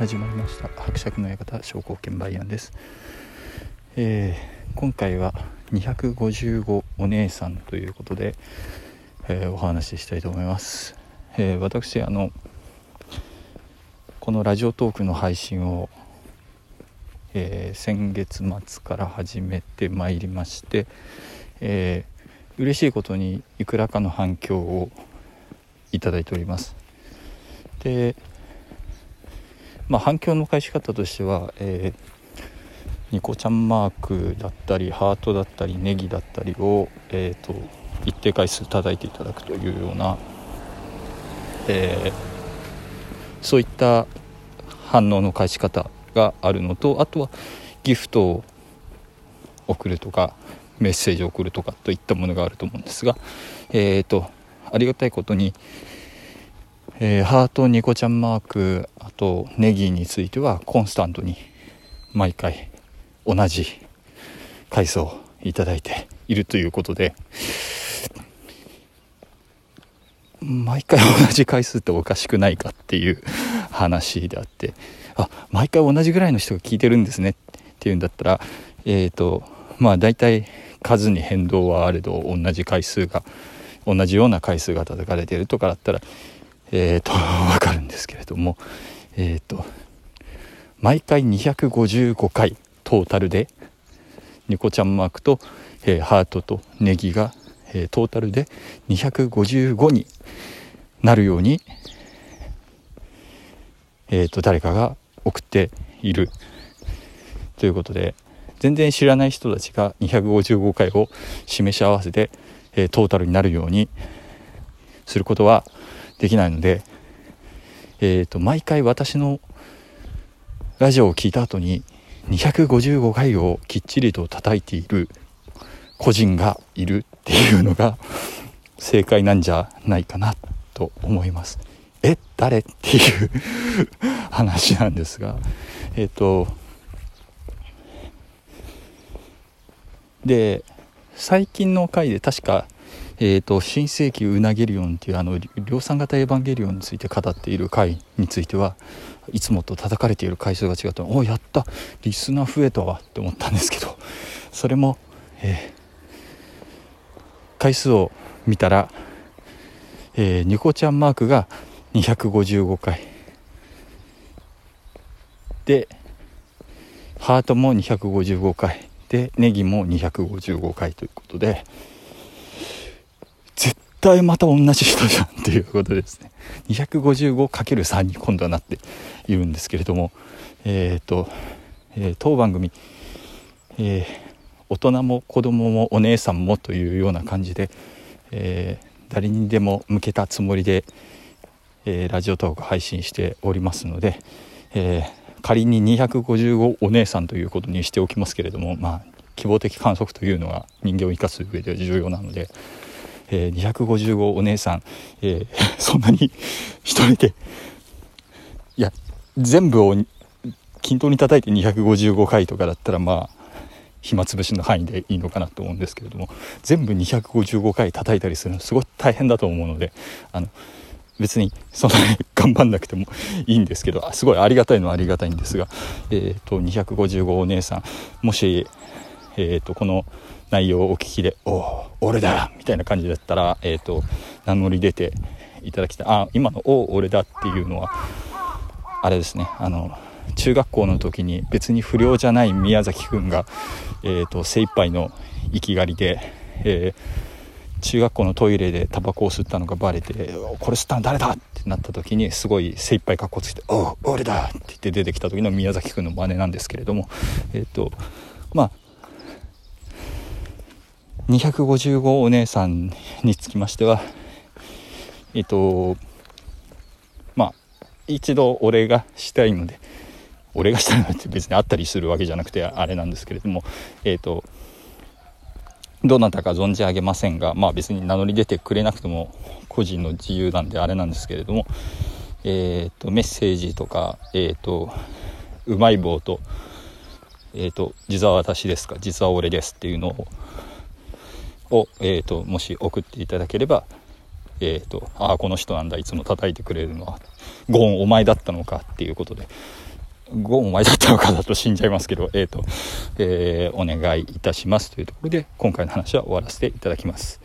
始まりました。伯爵の館商工券バイアンです、えー、今回は255お姉さんということで、えー、お話ししたいと思います、えー、私あのこのラジオトークの配信を、え先月末から始めてまいりまして、えー、嬉しいことにいくらかの反響をいただいております。でまあ、反響の返し方としては、えー、ニコちゃんマークだったりハートだったりネギだったりを、えーと、一定回数叩いていただくというような、えー、そういった反応の返し方があるのとあとはギフトを送るとかメッセージを送るとかといったものがあると思うんですが、えーとありがたいことにえー、ハートニコちゃんマークあとネギについてはコンスタントに毎回同じ回数をいただいているということで毎回同じ回数っておかしくないかっていう話であってあ毎回同じぐらいの人が聞いてるんですねっていうんだったらえっ、ー、とまあ大体数に変動はあれど同じ回数が同じような回数が叩かれてるとかだったらえーと、わかるんですけれども、えーと、毎回255回トータルでニコちゃんマークと、えー、ハートとネギが、えー、トータルで255になるように、えーと、誰かが送っている。ということで全然知らない人たちが255回を示し合わせて、えー、トータルになるようにすることはできないので、えーと、毎回私のラジオを聞いた後に255回をきっちりと叩いている個人がいるっていうのが正解なんじゃないかなと思います。え誰っていう 話なんですがえっ、ー、とで最近の回で確かえーと、新世紀ウナゲリオンっていうあの量産型エヴァンゲリオンについて語っている回についてはいつもと叩かれている回数が違ったおやったリスナー増えたわって思ったんですけどそれも、えー、回数を見たら、えー、ニコちゃんマークが255回でハートも255回でネギも255回ということで。対また同じ人じゃんっていうことですね。255×3 に今度はなっているんですけれども。えっ、ー、と、えー、当番組、えー、大人も子供もお姉さんもというような感じで、え誰にでも向けたつもりで、えラジオトーク配信しておりますので、え仮に255お姉さんということにしておきますけれどもまあ希望的観測というのは人間を生かす上で重要なので、えー、255お姉さん、えー、そんなに一人でいや全部を均等に叩いて255回とかだったらまあ暇つぶしの範囲でいいのかなと思うんですけれども全部255回叩いたりするのすごい大変だと思うのであの別にそんなに 頑張んなくてもいいんですけどすごいありがたいのはありがたいんですが、えーと、255お姉さんもし、えーとこの内容をお聞きで「おお俺だ!」みたいな感じだったら、えーと、名乗り出ていただきたいあ今の「お俺だ!」っていうのはあれですねあの中学校の時に別に不良じゃない宮崎くんが、えーと、精一杯の生き狩りで、えー、中学校のトイレでタバコを吸ったのがバレて「これ吸ったの誰だ!」ってなった時にすごい精一杯かっこつけて「お俺だ!」って言って出てきた時の宮崎くんの真似なんですけれどもえっ、ー、とまあ255お姉さんにつきましてはえっとまあ一度お礼がしたいのでお礼がしたいのって別にあったりするわけじゃなくてあれなんですけれどもえっとどなたか存じ上げませんがまあ別に名乗り出てくれなくても個人の自由なんであれなんですけれどもえっとメッセージとかえっとうまい棒とえっと実は私ですか実は俺ですっていうのをを、えーと、もし送っていただければ、えーと、ああこの人なんだいつも叩いてくれるのはゴーンお前だったのかっていうことで、ゴーンお前だったのかだと死んじゃいますけど、えーとえー、お願いいたしますというところで今回の話は終わらせていただきます。